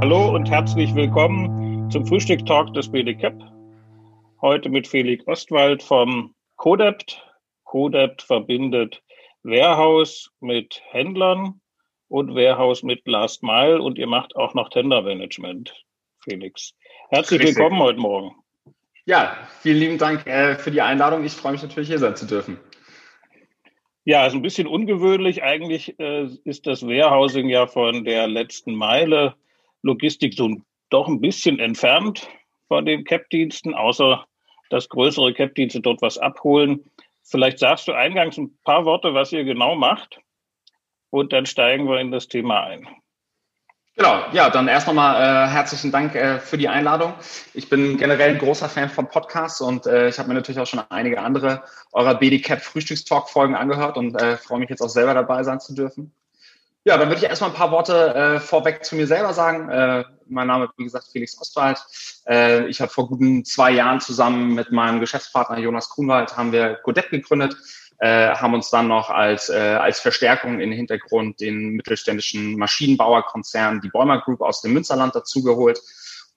Hallo und herzlich willkommen zum Frühstück-Talk des BDCAP. Heute mit Felix Ostwald vom Codept. Codept verbindet Warehouse mit Händlern und Warehouse mit Last Mile und ihr macht auch noch Tender Management, Felix. Herzlich Richtig. willkommen heute Morgen. Ja, vielen lieben Dank äh, für die Einladung. Ich freue mich natürlich, hier sein zu dürfen. Ja, ist ein bisschen ungewöhnlich. Eigentlich äh, ist das Warehousing ja von der letzten Meile Logistik so doch ein bisschen entfernt von den CAP-Diensten, außer dass größere CAP-Dienste dort was abholen. Vielleicht sagst du eingangs ein paar Worte, was ihr genau macht, und dann steigen wir in das Thema ein. Genau, ja, dann erst nochmal äh, herzlichen Dank äh, für die Einladung. Ich bin generell ein großer Fan von Podcasts und äh, ich habe mir natürlich auch schon einige andere eurer BDCAP Frühstückstalk-Folgen angehört und äh, freue mich jetzt auch selber dabei sein zu dürfen. Ja, dann würde ich erstmal ein paar Worte äh, vorweg zu mir selber sagen. Äh, mein Name ist, wie gesagt, Felix Ostwald. Äh, ich habe vor guten zwei Jahren zusammen mit meinem Geschäftspartner Jonas Grunwald haben wir Godet gegründet äh, haben uns dann noch als, äh, als Verstärkung in den Hintergrund den mittelständischen Maschinenbauerkonzern, die Bäumer Group aus dem Münsterland dazugeholt.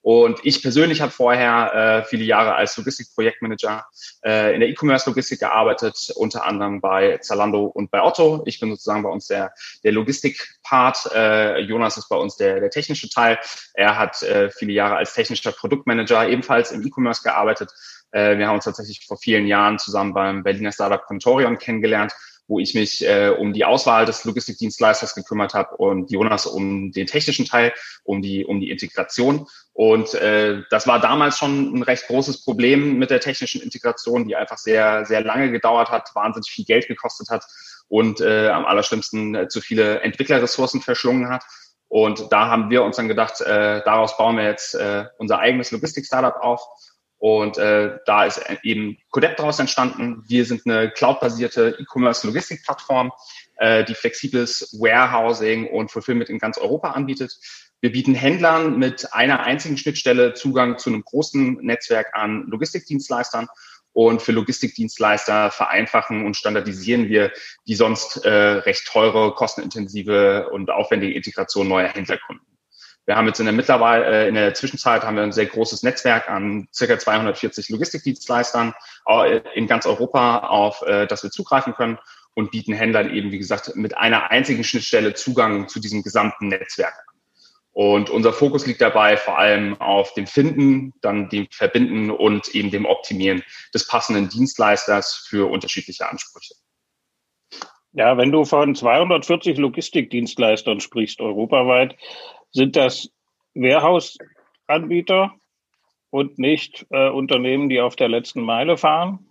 Und ich persönlich habe vorher äh, viele Jahre als Logistikprojektmanager äh, in der E-Commerce-Logistik gearbeitet, unter anderem bei Zalando und bei Otto. Ich bin sozusagen bei uns der, der Logistik-Part. Äh, Jonas ist bei uns der, der technische Teil. Er hat äh, viele Jahre als technischer Produktmanager ebenfalls im E-Commerce gearbeitet äh, wir haben uns tatsächlich vor vielen Jahren zusammen beim Berliner Startup Contorion kennengelernt, wo ich mich äh, um die Auswahl des Logistikdienstleisters gekümmert habe und Jonas um den technischen Teil, um die, um die Integration. Und äh, das war damals schon ein recht großes Problem mit der technischen Integration, die einfach sehr, sehr lange gedauert hat, wahnsinnig viel Geld gekostet hat und äh, am allerschlimmsten äh, zu viele Entwicklerressourcen verschlungen hat. Und da haben wir uns dann gedacht, äh, daraus bauen wir jetzt äh, unser eigenes Logistik-Startup auf und äh, da ist eben Codep daraus entstanden. Wir sind eine cloudbasierte E-Commerce-Logistik-Plattform, äh, die flexibles Warehousing und Fulfillment in ganz Europa anbietet. Wir bieten Händlern mit einer einzigen Schnittstelle Zugang zu einem großen Netzwerk an Logistikdienstleistern. Und für Logistikdienstleister vereinfachen und standardisieren wir die sonst äh, recht teure, kostenintensive und aufwendige Integration neuer Händlerkunden. Wir haben jetzt in der mittlerweile, äh, in der Zwischenzeit haben wir ein sehr großes Netzwerk an circa 240 Logistikdienstleistern äh, in ganz Europa, auf äh, das wir zugreifen können und bieten Händlern eben, wie gesagt, mit einer einzigen Schnittstelle Zugang zu diesem gesamten Netzwerk Und unser Fokus liegt dabei vor allem auf dem Finden, dann dem Verbinden und eben dem Optimieren des passenden Dienstleisters für unterschiedliche Ansprüche. Ja, wenn du von 240 Logistikdienstleistern sprichst, europaweit, sind das Warehouse-Anbieter und nicht äh, Unternehmen, die auf der letzten Meile fahren?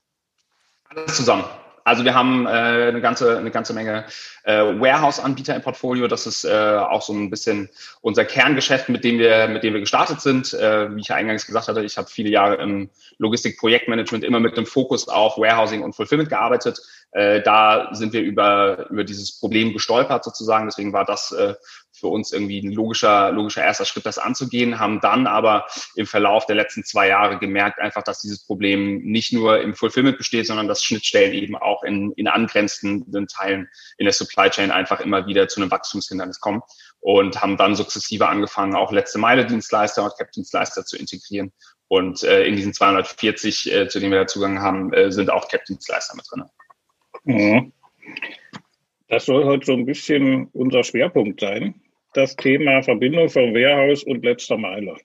Alles zusammen. Also wir haben äh, eine ganze eine ganze Menge äh, Warehouse-Anbieter im Portfolio. Das ist äh, auch so ein bisschen unser Kerngeschäft, mit dem wir mit dem wir gestartet sind. Äh, wie ich ja eingangs gesagt hatte, ich habe viele Jahre im Logistik-Projektmanagement immer mit dem Fokus auf Warehousing und Fulfillment gearbeitet. Äh, da sind wir über über dieses Problem gestolpert sozusagen. Deswegen war das äh, für uns irgendwie ein logischer, logischer erster Schritt, das anzugehen, haben dann aber im Verlauf der letzten zwei Jahre gemerkt, einfach, dass dieses Problem nicht nur im Fulfillment besteht, sondern dass Schnittstellen eben auch in, in angrenzenden Teilen in der Supply Chain einfach immer wieder zu einem Wachstumshindernis kommen und haben dann sukzessive angefangen, auch letzte Meile Dienstleister und Cap-Dienstleister zu integrieren. Und äh, in diesen 240, äh, zu denen wir Zugang haben, äh, sind auch Cap-Dienstleister mit drin. Mhm. Das soll heute so ein bisschen unser Schwerpunkt sein das Thema Verbindung von Warehouse und letzter Meile.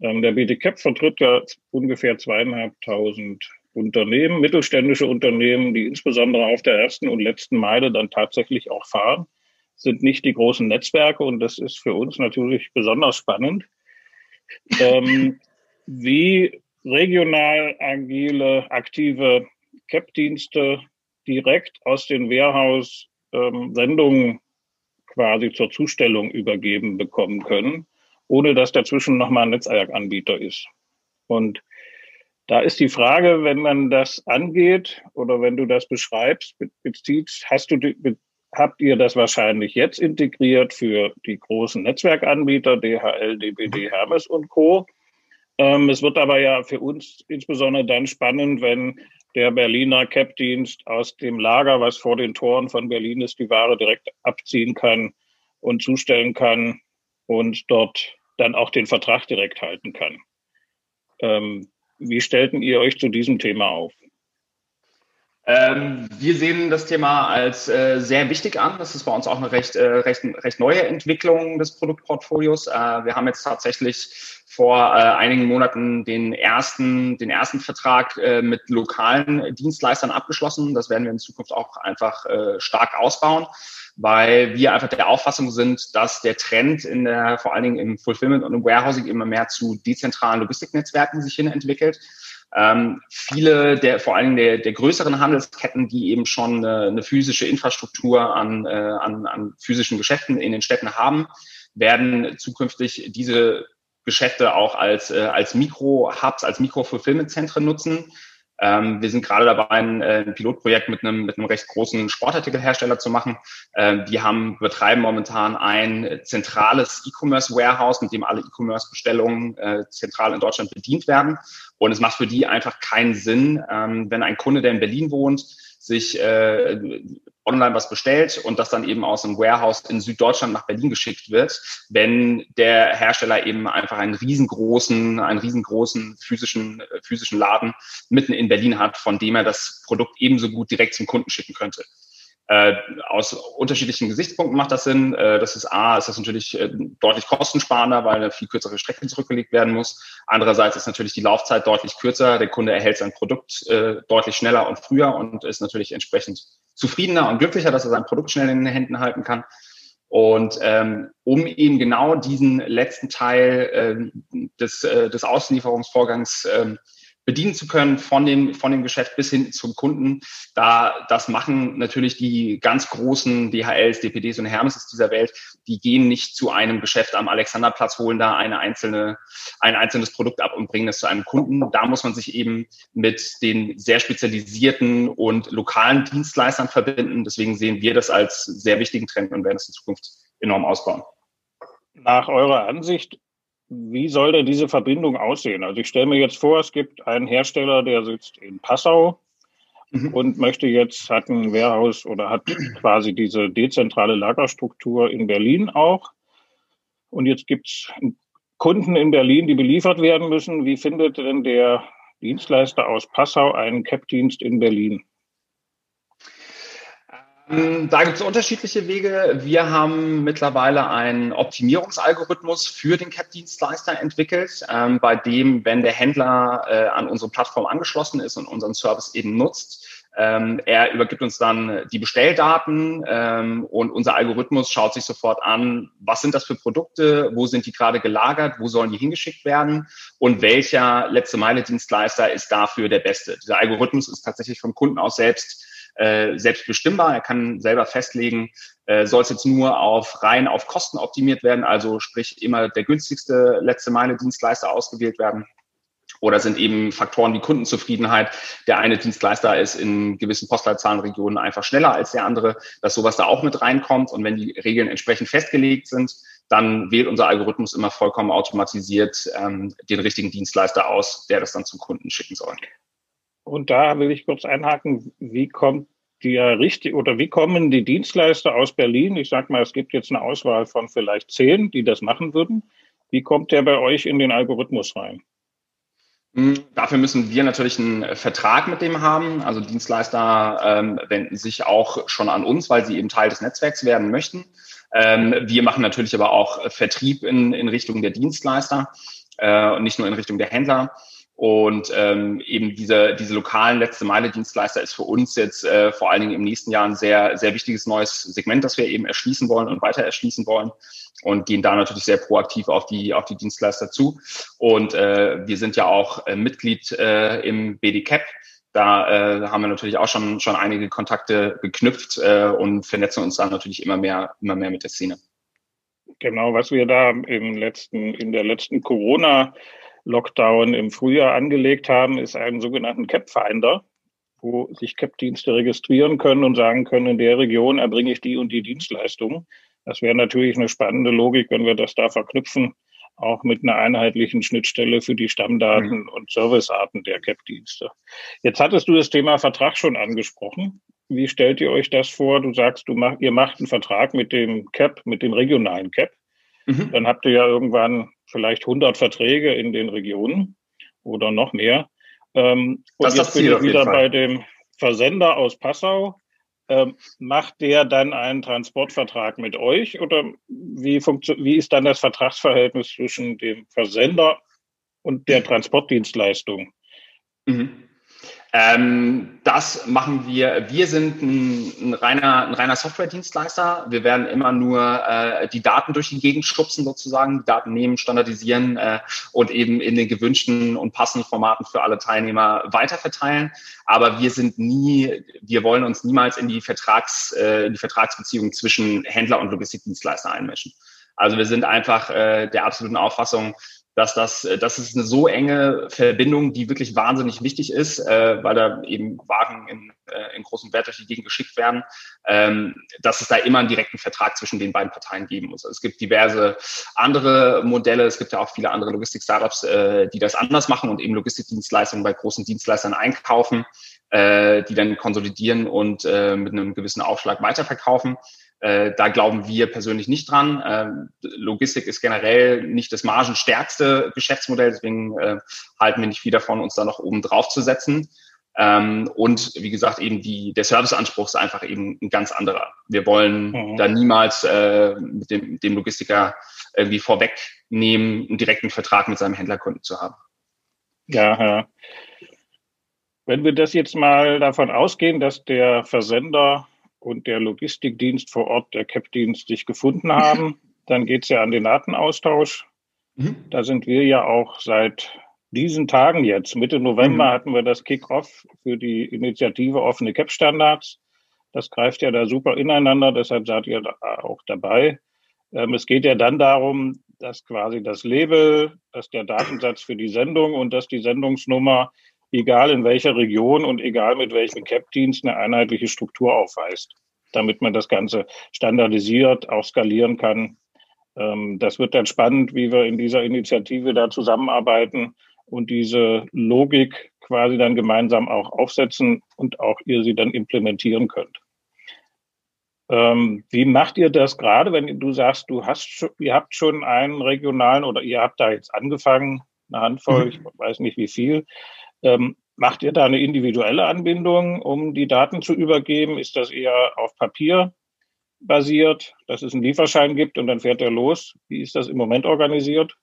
Ähm, der BDCAP vertritt ja ungefähr zweieinhalbtausend Unternehmen, mittelständische Unternehmen, die insbesondere auf der ersten und letzten Meile dann tatsächlich auch fahren, sind nicht die großen Netzwerke und das ist für uns natürlich besonders spannend. Ähm, wie regional agile, aktive CAP-Dienste direkt aus den Warehouse ähm, quasi zur Zustellung übergeben bekommen können, ohne dass dazwischen nochmal ein Netzwerkanbieter ist. Und da ist die Frage, wenn man das angeht oder wenn du das beschreibst, bezieht, hast du, habt ihr das wahrscheinlich jetzt integriert für die großen Netzwerkanbieter, DHL, DBD, Hermes und Co. Ähm, es wird aber ja für uns insbesondere dann spannend, wenn der Berliner Cap-Dienst aus dem Lager, was vor den Toren von Berlin ist, die Ware direkt abziehen kann und zustellen kann und dort dann auch den Vertrag direkt halten kann. Ähm, wie stellten ihr euch zu diesem Thema auf? Ähm, wir sehen das Thema als äh, sehr wichtig an. Das ist bei uns auch eine recht, äh, recht, recht neue Entwicklung des Produktportfolios. Äh, wir haben jetzt tatsächlich vor äh, einigen Monaten den ersten, den ersten Vertrag äh, mit lokalen Dienstleistern abgeschlossen. Das werden wir in Zukunft auch einfach äh, stark ausbauen, weil wir einfach der Auffassung sind, dass der Trend in der, vor allen Dingen im Fulfillment und im Warehousing immer mehr zu dezentralen Logistiknetzwerken sich hin entwickelt. Ähm, viele der, vor allem der, der größeren Handelsketten, die eben schon eine, eine physische Infrastruktur an, äh, an, an physischen Geschäften in den Städten haben, werden zukünftig diese Geschäfte auch als, äh, als Mikro-Hubs, als Mikro-Fulfillment-Zentren nutzen. Ähm, wir sind gerade dabei, ein, äh, ein, Pilotprojekt mit einem, mit einem recht großen Sportartikelhersteller zu machen. Ähm, die haben, betreiben momentan ein zentrales E-Commerce-Warehouse, mit dem alle E-Commerce-Bestellungen äh, zentral in Deutschland bedient werden. Und es macht für die einfach keinen Sinn, ähm, wenn ein Kunde, der in Berlin wohnt, sich äh, online was bestellt und das dann eben aus einem Warehouse in Süddeutschland nach Berlin geschickt wird, wenn der Hersteller eben einfach einen riesengroßen, einen riesengroßen physischen, äh, physischen Laden mitten in Berlin hat, von dem er das Produkt ebenso gut direkt zum Kunden schicken könnte. Äh, aus unterschiedlichen Gesichtspunkten macht das Sinn. Äh, das ist A, ist das natürlich äh, deutlich kostensparender, weil eine viel kürzere Strecke zurückgelegt werden muss. Andererseits ist natürlich die Laufzeit deutlich kürzer. Der Kunde erhält sein Produkt äh, deutlich schneller und früher und ist natürlich entsprechend zufriedener und glücklicher, dass er sein Produkt schnell in den Händen halten kann. Und ähm, um eben genau diesen letzten Teil äh, des, äh, des Auslieferungsvorgangs äh, bedienen zu können von dem, von dem Geschäft bis hin zum Kunden. Da, das machen natürlich die ganz großen DHLs, DPDs und Hermes dieser Welt. Die gehen nicht zu einem Geschäft am Alexanderplatz, holen da eine einzelne, ein einzelnes Produkt ab und bringen es zu einem Kunden. Da muss man sich eben mit den sehr spezialisierten und lokalen Dienstleistern verbinden. Deswegen sehen wir das als sehr wichtigen Trend und werden es in Zukunft enorm ausbauen. Nach eurer Ansicht wie soll denn diese Verbindung aussehen? Also ich stelle mir jetzt vor, es gibt einen Hersteller, der sitzt in Passau mhm. und möchte jetzt, hat ein Warehouse oder hat quasi diese dezentrale Lagerstruktur in Berlin auch. Und jetzt gibt es Kunden in Berlin, die beliefert werden müssen. Wie findet denn der Dienstleister aus Passau einen CAP-Dienst in Berlin? Ähm, da gibt es unterschiedliche Wege. Wir haben mittlerweile einen Optimierungsalgorithmus für den CAP-Dienstleister entwickelt, ähm, bei dem, wenn der Händler äh, an unsere Plattform angeschlossen ist und unseren Service eben nutzt, ähm, er übergibt uns dann die Bestelldaten ähm, und unser Algorithmus schaut sich sofort an, was sind das für Produkte, wo sind die gerade gelagert, wo sollen die hingeschickt werden und welcher letzte Meile Dienstleister ist dafür der beste. Dieser Algorithmus ist tatsächlich vom Kunden aus selbst äh, selbst bestimmbar. Er kann selber festlegen, äh, soll es jetzt nur auf rein auf Kosten optimiert werden, also sprich immer der günstigste letzte Meile Dienstleister ausgewählt werden. Oder sind eben Faktoren wie Kundenzufriedenheit. Der eine Dienstleister ist in gewissen Postleitzahlenregionen einfach schneller als der andere, dass sowas da auch mit reinkommt. Und wenn die Regeln entsprechend festgelegt sind, dann wählt unser Algorithmus immer vollkommen automatisiert ähm, den richtigen Dienstleister aus, der das dann zum Kunden schicken soll. Und da will ich kurz einhaken, wie kommt die richtig oder wie kommen die Dienstleister aus Berlin? Ich sage mal, es gibt jetzt eine Auswahl von vielleicht zehn, die das machen würden. Wie kommt der bei euch in den Algorithmus rein? Hm, dafür müssen wir natürlich einen Vertrag mit dem haben. Also Dienstleister ähm, wenden sich auch schon an uns, weil sie eben Teil des Netzwerks werden möchten. Ähm, wir machen natürlich aber auch Vertrieb in, in Richtung der Dienstleister äh, und nicht nur in Richtung der Händler. Und ähm, eben diese, diese lokalen letzte Meile Dienstleister ist für uns jetzt äh, vor allen Dingen im nächsten Jahr ein sehr, sehr wichtiges neues Segment, das wir eben erschließen wollen und weiter erschließen wollen und gehen da natürlich sehr proaktiv auf die, auf die Dienstleister zu. Und äh, wir sind ja auch äh, Mitglied äh, im BDCAP. Da äh, haben wir natürlich auch schon, schon einige Kontakte geknüpft äh, und vernetzen uns dann natürlich immer mehr, immer mehr mit der Szene. Genau, was wir da im letzten, in der letzten Corona Lockdown im Frühjahr angelegt haben, ist einen sogenannten Cap-Finder, wo sich Cap-Dienste registrieren können und sagen können, in der Region erbringe ich die und die Dienstleistungen. Das wäre natürlich eine spannende Logik, wenn wir das da verknüpfen, auch mit einer einheitlichen Schnittstelle für die Stammdaten mhm. und Servicearten der CAP-Dienste. Jetzt hattest du das Thema Vertrag schon angesprochen. Wie stellt ihr euch das vor? Du sagst, du macht, ihr macht einen Vertrag mit dem CAP, mit dem regionalen CAP. Mhm. Dann habt ihr ja irgendwann vielleicht 100 Verträge in den Regionen oder noch mehr. Ähm, und jetzt bin ich wieder bei dem Versender aus Passau. Ähm, macht der dann einen Transportvertrag mit euch oder wie, wie ist dann das Vertragsverhältnis zwischen dem Versender und der Transportdienstleistung? Mhm. Ähm, das machen wir. Wir sind ein, ein reiner, ein reiner Software-Dienstleister. Wir werden immer nur äh, die Daten durch die Gegend schubsen sozusagen, die Daten nehmen, standardisieren äh, und eben in den gewünschten und passenden Formaten für alle Teilnehmer weiterverteilen. Aber wir sind nie, wir wollen uns niemals in die Vertrags, äh, in die Vertragsbeziehung zwischen Händler und Logistikdienstleister einmischen. Also wir sind einfach äh, der absoluten Auffassung, dass das, äh, das ist eine so enge Verbindung, die wirklich wahnsinnig wichtig ist, äh, weil da eben Waren in, äh, in großem Wert durch die Gegend geschickt werden, ähm, dass es da immer einen direkten Vertrag zwischen den beiden Parteien geben muss. Es gibt diverse andere Modelle, es gibt ja auch viele andere Logistik-Startups, äh, die das anders machen und eben Logistikdienstleistungen bei großen Dienstleistern einkaufen, äh, die dann konsolidieren und äh, mit einem gewissen Aufschlag weiterverkaufen. Äh, da glauben wir persönlich nicht dran. Äh, Logistik ist generell nicht das margenstärkste Geschäftsmodell, deswegen äh, halten wir nicht viel davon, uns da noch oben drauf zu setzen. Ähm, und wie gesagt, eben die, der Serviceanspruch ist einfach eben ein ganz anderer. Wir wollen mhm. da niemals äh, mit dem, dem Logistiker irgendwie vorwegnehmen, einen direkten Vertrag mit seinem Händlerkunden zu haben. Ja, ja. Wenn wir das jetzt mal davon ausgehen, dass der Versender und der Logistikdienst vor Ort, der CAP-Dienst, sich gefunden haben. Dann geht es ja an den Datenaustausch. Mhm. Da sind wir ja auch seit diesen Tagen jetzt. Mitte November mhm. hatten wir das Kick-Off für die Initiative Offene CAP-Standards. Das greift ja da super ineinander, deshalb seid ihr da auch dabei. Ähm, es geht ja dann darum, dass quasi das Label, dass der Datensatz für die Sendung und dass die Sendungsnummer egal in welcher Region und egal mit welchem CAP-Dienst, eine einheitliche Struktur aufweist, damit man das Ganze standardisiert, auch skalieren kann. Ähm, das wird dann spannend, wie wir in dieser Initiative da zusammenarbeiten und diese Logik quasi dann gemeinsam auch aufsetzen und auch ihr sie dann implementieren könnt. Ähm, wie macht ihr das gerade, wenn du sagst, du hast, ihr habt schon einen regionalen oder ihr habt da jetzt angefangen, eine Handvoll, mhm. ich weiß nicht wie viel. Ähm, macht ihr da eine individuelle Anbindung, um die Daten zu übergeben? Ist das eher auf Papier basiert, dass es einen Lieferschein gibt und dann fährt er los? Wie ist das im Moment organisiert?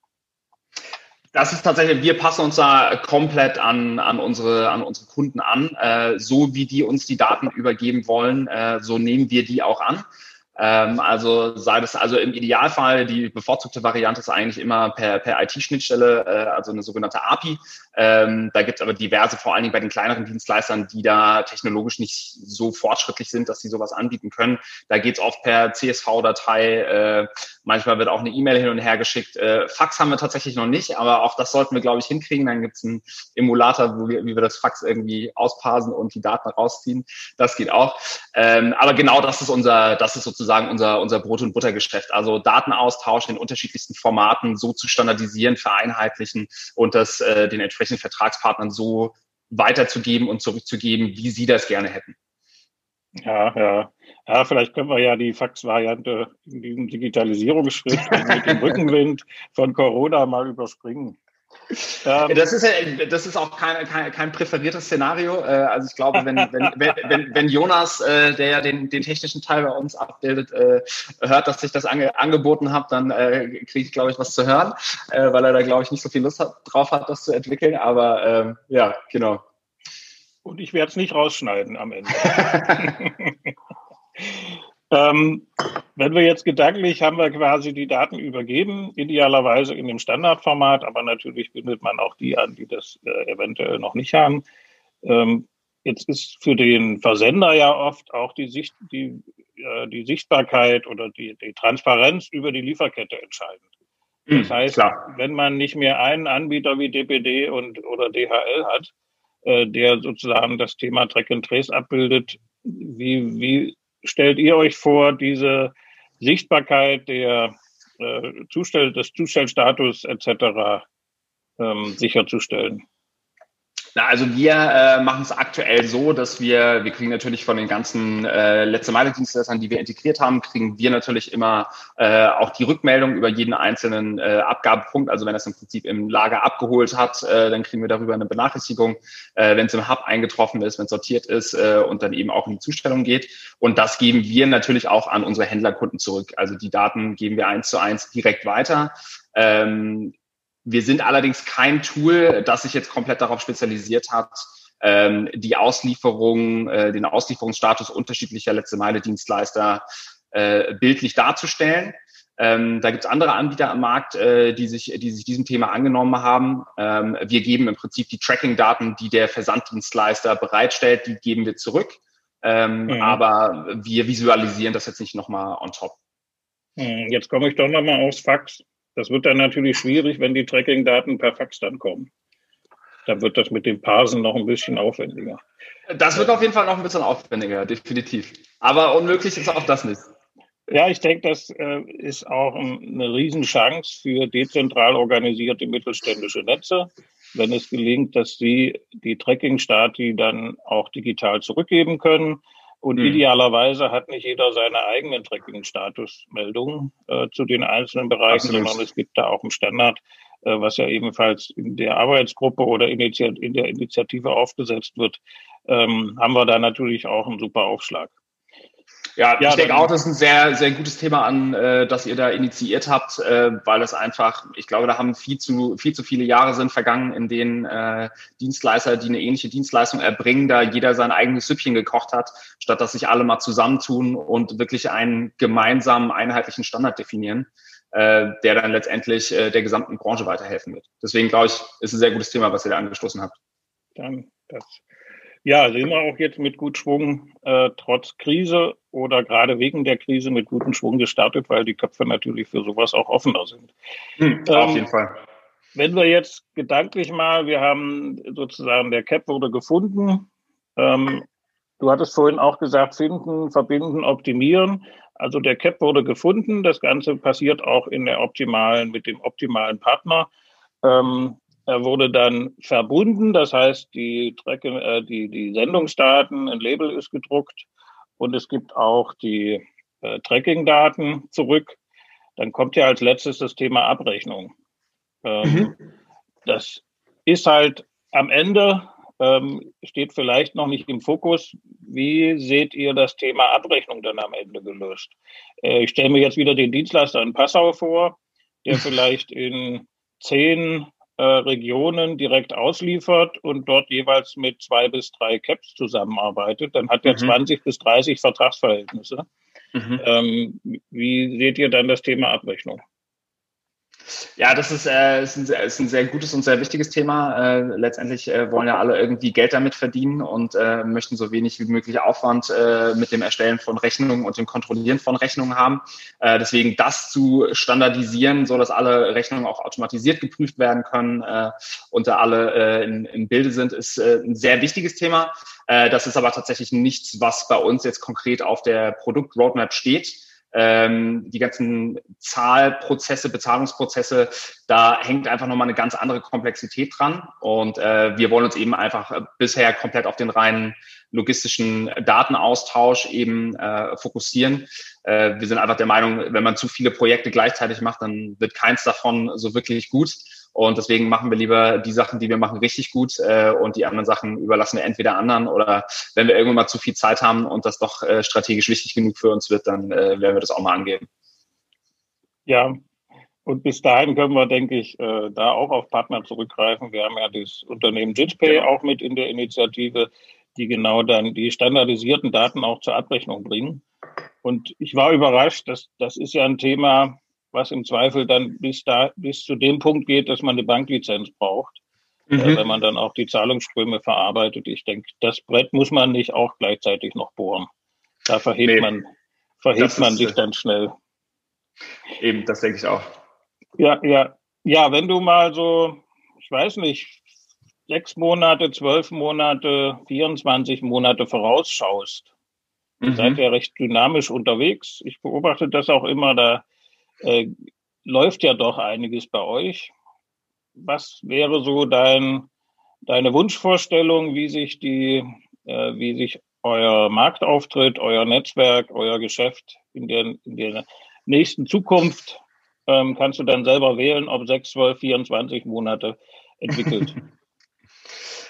Das ist tatsächlich, wir passen uns da komplett an, an, unsere, an unsere Kunden an. Äh, so wie die uns die Daten übergeben wollen, äh, so nehmen wir die auch an. Ähm, also sei das also im Idealfall die bevorzugte Variante ist eigentlich immer per, per IT-Schnittstelle, äh, also eine sogenannte API. Ähm, da gibt es aber diverse, vor allen Dingen bei den kleineren Dienstleistern, die da technologisch nicht so fortschrittlich sind, dass sie sowas anbieten können. Da geht es oft per CSV-Datei. Äh, manchmal wird auch eine E-Mail hin und her geschickt. Äh, Fax haben wir tatsächlich noch nicht, aber auch das sollten wir, glaube ich, hinkriegen. Dann gibt es einen Emulator, wo wir, wie wir das Fax irgendwie ausparsen und die Daten rausziehen. Das geht auch. Ähm, aber genau das ist unser, das ist sozusagen unser, unser Brot- und Buttergeschäft. Also Datenaustausch in unterschiedlichsten Formaten so zu standardisieren, vereinheitlichen und das äh, den entsprechenden entsprechenden Vertragspartnern so weiterzugeben und zurückzugeben, wie sie das gerne hätten. Ja, ja. Ja, vielleicht können wir ja die Fax-Variante in diesem Digitalisierungsschritt mit dem Rückenwind von Corona mal überspringen. Ähm, das, ist ja, das ist auch kein, kein, kein präferiertes Szenario. Äh, also ich glaube, wenn, wenn, wenn, wenn Jonas, äh, der ja den, den technischen Teil bei uns abbildet, äh, hört, dass ich das ange, angeboten habe, dann kriege ich, glaube ich, was zu hören, weil er da, glaube ich, nicht so viel Lust hat, drauf hat, das zu entwickeln. Aber ähm, ja, genau. Und ich werde es nicht rausschneiden am Ende. Ähm, wenn wir jetzt gedanklich haben wir quasi die Daten übergeben, idealerweise in dem Standardformat, aber natürlich bindet man auch die an, die das äh, eventuell noch nicht haben. Ähm, jetzt ist für den Versender ja oft auch die, Sicht, die, äh, die Sichtbarkeit oder die, die Transparenz über die Lieferkette entscheidend. Hm, das heißt, Klar. wenn man nicht mehr einen Anbieter wie DPD und oder DHL hat, äh, der sozusagen das Thema Track and Trace abbildet, wie, wie stellt ihr euch vor, diese Sichtbarkeit der äh, Zustell des Zustellstatus etc. Ähm, sicherzustellen? Na, also wir äh, machen es aktuell so, dass wir, wir kriegen natürlich von den ganzen äh, letzte Meile Dienstleistern, die wir integriert haben, kriegen wir natürlich immer äh, auch die Rückmeldung über jeden einzelnen äh, Abgabepunkt. Also wenn es im Prinzip im Lager abgeholt hat, äh, dann kriegen wir darüber eine Benachrichtigung, äh, wenn es im Hub eingetroffen ist, wenn es sortiert ist äh, und dann eben auch in die Zustellung geht. Und das geben wir natürlich auch an unsere Händlerkunden zurück. Also die Daten geben wir eins zu eins direkt weiter. Ähm, wir sind allerdings kein Tool, das sich jetzt komplett darauf spezialisiert hat, ähm, die Auslieferung, äh, den Auslieferungsstatus unterschiedlicher letzte Meile Dienstleister äh, bildlich darzustellen. Ähm, da gibt es andere Anbieter am Markt, äh, die, sich, die sich diesem Thema angenommen haben. Ähm, wir geben im Prinzip die Tracking-Daten, die der Versanddienstleister bereitstellt, die geben wir zurück. Ähm, mhm. Aber wir visualisieren das jetzt nicht nochmal on top. Mhm. Jetzt komme ich doch nochmal aufs Fax. Das wird dann natürlich schwierig, wenn die Tracking-Daten per Fax dann kommen. Dann wird das mit dem Parsen noch ein bisschen aufwendiger. Das wird auf jeden Fall noch ein bisschen aufwendiger, definitiv. Aber unmöglich ist auch das nicht. Ja, ich denke, das äh, ist auch eine Riesenchance für dezentral organisierte mittelständische Netze, wenn es gelingt, dass sie die Tracking-Stati dann auch digital zurückgeben können und mhm. idealerweise hat nicht jeder seine eigenen Tracking-Statusmeldungen äh, zu den einzelnen Bereichen, Absolut. sondern es gibt da auch einen Standard, äh, was ja ebenfalls in der Arbeitsgruppe oder in der Initiative aufgesetzt wird, ähm, haben wir da natürlich auch einen super Aufschlag. Ja, ja ich denke auch, das ist ein sehr, sehr gutes Thema an, äh, das ihr da initiiert habt, äh, weil es einfach, ich glaube, da haben viel zu, viel zu viele Jahre sind vergangen, in denen äh, Dienstleister, die eine ähnliche Dienstleistung erbringen, da jeder sein eigenes Süppchen gekocht hat, statt dass sich alle mal zusammentun und wirklich einen gemeinsamen, einheitlichen Standard definieren, äh, der dann letztendlich äh, der gesamten Branche weiterhelfen wird. Deswegen glaube ich, ist ein sehr gutes Thema, was ihr da angestoßen habt. Dann das ja, sehen wir auch jetzt mit gut Schwung, äh, trotz Krise oder gerade wegen der Krise mit gutem Schwung gestartet, weil die Köpfe natürlich für sowas auch offener sind. Hm, ähm, auf jeden Fall. Wenn wir jetzt gedanklich mal, wir haben sozusagen, der Cap wurde gefunden. Ähm, du hattest vorhin auch gesagt, finden, verbinden, optimieren. Also der Cap wurde gefunden. Das Ganze passiert auch in der optimalen, mit dem optimalen Partner. Ähm, er wurde dann verbunden, das heißt, die, Tracking, äh, die, die Sendungsdaten, ein Label ist gedruckt und es gibt auch die äh, Tracking-Daten zurück. Dann kommt ja als letztes das Thema Abrechnung. Ähm, mhm. Das ist halt am Ende, ähm, steht vielleicht noch nicht im Fokus. Wie seht ihr das Thema Abrechnung dann am Ende gelöst? Äh, ich stelle mir jetzt wieder den Dienstleister in Passau vor, der vielleicht in zehn äh, Regionen direkt ausliefert und dort jeweils mit zwei bis drei Caps zusammenarbeitet, dann hat er mhm. 20 bis 30 Vertragsverhältnisse. Mhm. Ähm, wie seht ihr dann das Thema Abrechnung? Ja, das ist, äh, ist, ein, ist ein sehr gutes und sehr wichtiges Thema. Äh, letztendlich äh, wollen ja alle irgendwie Geld damit verdienen und äh, möchten so wenig wie möglich Aufwand äh, mit dem Erstellen von Rechnungen und dem Kontrollieren von Rechnungen haben. Äh, deswegen das zu standardisieren, so dass alle Rechnungen auch automatisiert geprüft werden können äh, und da alle äh, in, im Bilde sind, ist äh, ein sehr wichtiges Thema. Äh, das ist aber tatsächlich nichts, was bei uns jetzt konkret auf der Produktroadmap steht ähm, die ganzen Zahlprozesse, Bezahlungsprozesse, da hängt einfach nochmal eine ganz andere Komplexität dran. Und äh, wir wollen uns eben einfach bisher komplett auf den reinen logistischen Datenaustausch eben äh, fokussieren. Äh, wir sind einfach der Meinung, wenn man zu viele Projekte gleichzeitig macht, dann wird keins davon so wirklich gut. Und deswegen machen wir lieber die Sachen, die wir machen, richtig gut äh, und die anderen Sachen überlassen wir entweder anderen oder wenn wir irgendwann mal zu viel Zeit haben und das doch äh, strategisch wichtig genug für uns wird, dann äh, werden wir das auch mal angeben. Ja, und bis dahin können wir, denke ich, äh, da auch auf Partner zurückgreifen. Wir haben ja das Unternehmen JITPay genau. auch mit in der Initiative, die genau dann die standardisierten Daten auch zur Abrechnung bringen. Und ich war überrascht, dass das ist ja ein Thema, was im Zweifel dann bis da bis zu dem Punkt geht, dass man eine Banklizenz braucht, äh, mhm. äh, wenn man dann auch die Zahlungsströme verarbeitet. Ich denke, das Brett muss man nicht auch gleichzeitig noch bohren. Da verhebt nee. man verhebt man sich äh, dann schnell. Eben, das denke ich auch. Ja, ja, ja. Wenn du mal so, ich weiß nicht, sechs Monate, zwölf Monate, 24 Monate vorausschaust, mhm. seid ihr recht dynamisch unterwegs. Ich beobachte das auch immer, da äh, läuft ja doch einiges bei euch. Was wäre so dein, deine Wunschvorstellung, wie sich die, äh, wie sich euer Marktauftritt, euer Netzwerk, euer Geschäft in der, in der nächsten Zukunft ähm, kannst du dann selber wählen, ob 6, 12, 24 Monate entwickelt.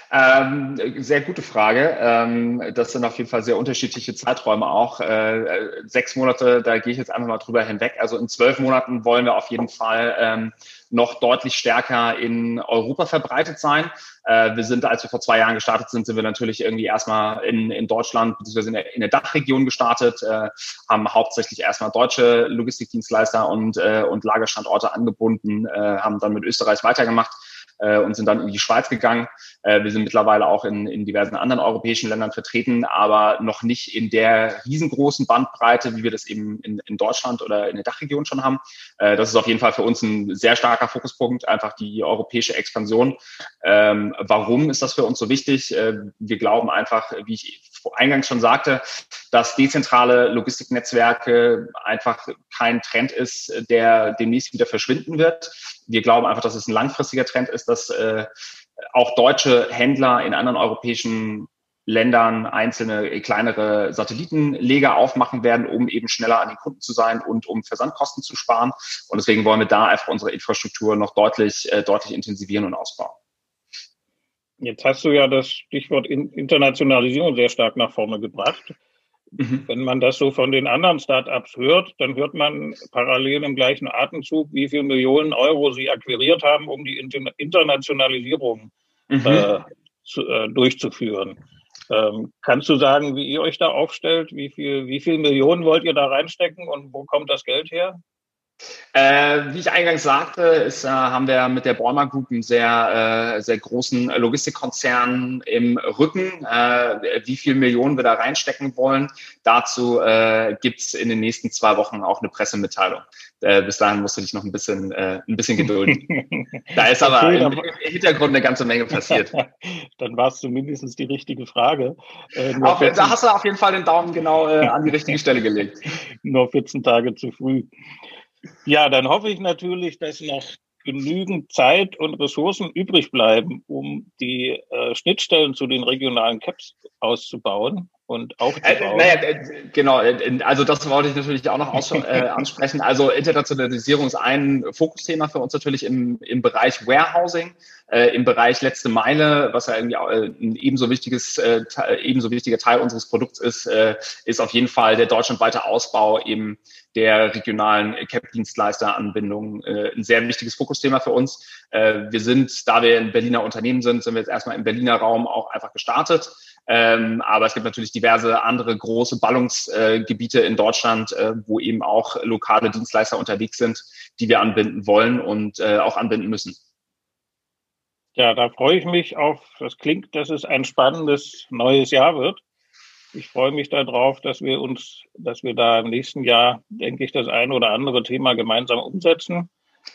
Ähm, sehr gute Frage. Ähm, das sind auf jeden Fall sehr unterschiedliche Zeiträume auch. Äh, sechs Monate, da gehe ich jetzt einfach mal drüber hinweg. Also in zwölf Monaten wollen wir auf jeden Fall ähm, noch deutlich stärker in Europa verbreitet sein. Äh, wir sind, als wir vor zwei Jahren gestartet sind, sind wir natürlich irgendwie erstmal in, in Deutschland bzw. In der, in der Dachregion gestartet, äh, haben hauptsächlich erstmal deutsche Logistikdienstleister und, äh, und Lagerstandorte angebunden, äh, haben dann mit Österreich weitergemacht äh, und sind dann in die Schweiz gegangen. Äh, wir sind mittlerweile auch in, in diversen anderen europäischen Ländern vertreten, aber noch nicht in der riesengroßen Bandbreite, wie wir das eben in, in Deutschland oder in der Dachregion schon haben. Äh, das ist auf jeden Fall für uns ein sehr starker Fokuspunkt, einfach die europäische Expansion. Ähm, warum ist das für uns so wichtig? Äh, wir glauben einfach, wie ich eingangs schon sagte, dass dezentrale Logistiknetzwerke einfach kein Trend ist, der demnächst wieder verschwinden wird. Wir glauben einfach, dass es ein langfristiger Trend ist, dass äh, auch deutsche Händler in anderen europäischen Ländern einzelne kleinere Satellitenleger aufmachen werden, um eben schneller an den Kunden zu sein und um Versandkosten zu sparen. Und deswegen wollen wir da einfach unsere Infrastruktur noch deutlich, äh, deutlich intensivieren und ausbauen. Jetzt hast du ja das Stichwort Internationalisierung sehr stark nach vorne gebracht. Mhm. Wenn man das so von den anderen Startups hört, dann hört man parallel im gleichen Atemzug, wie viele Millionen Euro sie akquiriert haben, um die Internationalisierung mhm. äh, zu, äh, durchzuführen. Ähm, kannst du sagen, wie ihr euch da aufstellt? Wie viel, wie viel Millionen wollt ihr da reinstecken und wo kommt das Geld her? Äh, wie ich eingangs sagte, ist, äh, haben wir mit der Bäumer Group einen sehr, äh, sehr großen Logistikkonzern im Rücken. Äh, wie viel Millionen wir da reinstecken wollen, dazu äh, gibt es in den nächsten zwei Wochen auch eine Pressemitteilung. Äh, bis dahin musst du dich noch ein bisschen, ein bisschen gedulden. da ist aber okay, im, Hintergrund eine ganze Menge passiert. dann war es zumindest die richtige Frage. Auch, da hast du auf jeden Fall den Daumen genau an die richtige Stelle gelegt. nur 14 Tage zu früh. Ja, dann hoffe ich natürlich, dass noch genügend Zeit und Ressourcen übrig bleiben, um die äh, Schnittstellen zu den regionalen Caps auszubauen und aufzubauen. Äh, naja, äh, genau, äh, also das wollte ich natürlich auch noch äh, ansprechen. Also Internationalisierung ist ein Fokusthema für uns natürlich im, im Bereich Warehousing, äh, im Bereich letzte Meile, was ja irgendwie äh, ein ebenso wichtiges, äh, ebenso wichtiger Teil unseres Produkts ist, äh, ist auf jeden Fall der deutschlandweite Ausbau eben der regionalen CAP-Dienstleisteranbindung äh, ein sehr wichtiges Fokusthema für uns. Äh, wir sind, da wir ein Berliner Unternehmen sind, sind wir jetzt erstmal im Berliner Raum auch einfach gestartet. Ähm, aber es gibt natürlich diverse andere große Ballungsgebiete in Deutschland, äh, wo eben auch lokale Dienstleister unterwegs sind, die wir anbinden wollen und äh, auch anbinden müssen. Ja, da freue ich mich auf, das klingt, dass es ein spannendes neues Jahr wird. Ich freue mich darauf, dass wir uns, dass wir da im nächsten Jahr, denke ich, das ein oder andere Thema gemeinsam umsetzen.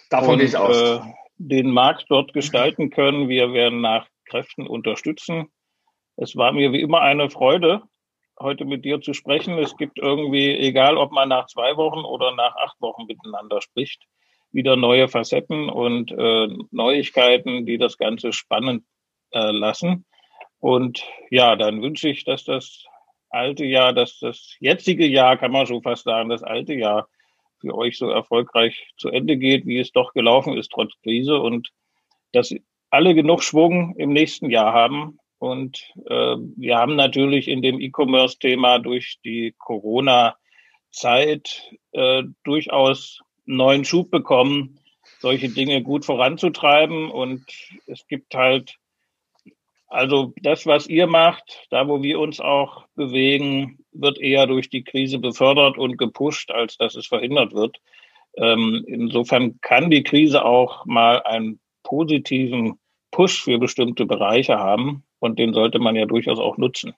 Davon gehe ich aus. Äh, den Markt dort gestalten können. Wir werden nach Kräften unterstützen. Es war mir wie immer eine Freude, heute mit dir zu sprechen. Es gibt irgendwie, egal ob man nach zwei Wochen oder nach acht Wochen miteinander spricht, wieder neue Facetten und äh, Neuigkeiten, die das Ganze spannend äh, lassen. Und ja, dann wünsche ich, dass das alte Jahr, dass das jetzige Jahr, kann man schon fast sagen, das alte Jahr für euch so erfolgreich zu Ende geht, wie es doch gelaufen ist, trotz Krise und dass alle genug Schwung im nächsten Jahr haben. Und äh, wir haben natürlich in dem E-Commerce-Thema durch die Corona-Zeit äh, durchaus neuen Schub bekommen, solche Dinge gut voranzutreiben. Und es gibt halt also das, was ihr macht, da wo wir uns auch bewegen, wird eher durch die Krise befördert und gepusht, als dass es verhindert wird. Ähm, insofern kann die Krise auch mal einen positiven Push für bestimmte Bereiche haben und den sollte man ja durchaus auch nutzen.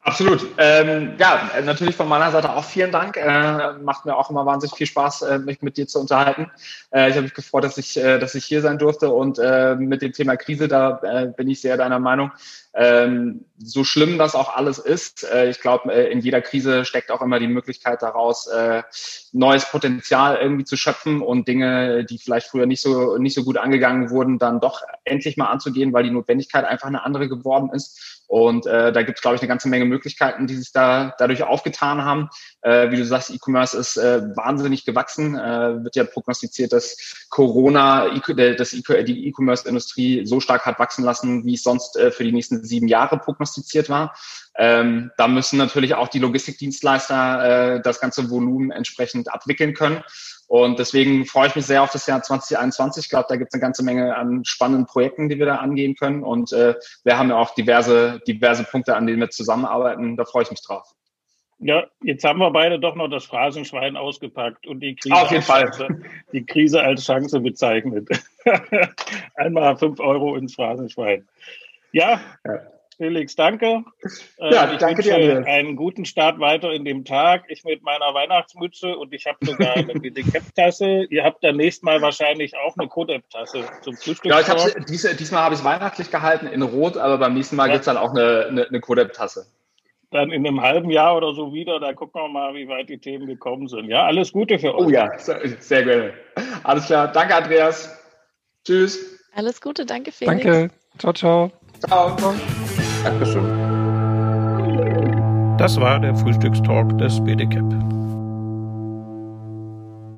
Absolut. Ähm, ja, natürlich von meiner Seite auch vielen Dank. Äh, macht mir auch immer wahnsinnig viel Spaß, äh, mich mit dir zu unterhalten. Äh, ich habe mich gefreut, dass ich, äh, dass ich hier sein durfte und äh, mit dem Thema Krise, da äh, bin ich sehr deiner Meinung. Ähm, so schlimm das auch alles ist, äh, ich glaube, äh, in jeder Krise steckt auch immer die Möglichkeit daraus, äh, neues Potenzial irgendwie zu schöpfen und Dinge, die vielleicht früher nicht so, nicht so gut angegangen wurden, dann doch endlich mal anzugehen, weil die Notwendigkeit einfach eine andere geworden ist. Und äh, da gibt es, glaube ich, eine ganze Menge Möglichkeiten, die sich da dadurch aufgetan haben. Äh, wie du sagst, E-Commerce ist äh, wahnsinnig gewachsen. Äh, wird ja prognostiziert, dass Corona das e die E-Commerce-Industrie so stark hat wachsen lassen, wie es sonst äh, für die nächsten sieben Jahre prognostiziert war. Ähm, da müssen natürlich auch die Logistikdienstleister äh, das ganze Volumen entsprechend abwickeln können. Und deswegen freue ich mich sehr auf das Jahr 2021. Ich glaube, da gibt es eine ganze Menge an spannenden Projekten, die wir da angehen können. Und äh, wir haben ja auch diverse, diverse Punkte, an denen wir zusammenarbeiten. Da freue ich mich drauf. Ja, jetzt haben wir beide doch noch das Phrasenschwein ausgepackt und die Krise, Auf jeden Fall. Chance, die Krise als Chance bezeichnet. Einmal fünf Euro ins Phrasenschwein. Ja, ja. Felix, danke. Äh, ja, ich danke dir. Einen guten Start weiter in dem Tag. Ich mit meiner Weihnachtsmütze und ich habe sogar eine BDCap-Tasse. Ihr habt dann nächstes Mal wahrscheinlich auch eine Codep-Tasse zum Frühstück. Ja, ich hab's, diese, diesmal habe ich es weihnachtlich gehalten in Rot, aber beim nächsten Mal ja. gibt es dann auch eine, eine, eine Codep-Tasse. Dann in einem halben Jahr oder so wieder, da gucken wir mal, wie weit die Themen gekommen sind. Ja, alles Gute für euch. Oh ja, sehr, sehr gerne. Alles klar. Danke, Andreas. Tschüss. Alles Gute, danke, Felix. Danke. Ciao, ciao. Ciao. Dankeschön. Das war der Frühstückstalk des BDCAP.